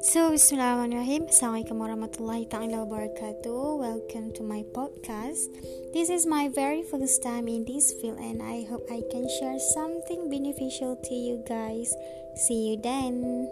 So, Bismillahirrahmanirrahim. Assalamualaikum warahmatullahi ta'ala wabarakatuh. Welcome to my podcast. This is my very first time in this field and I hope I can share something beneficial to you guys. See you then.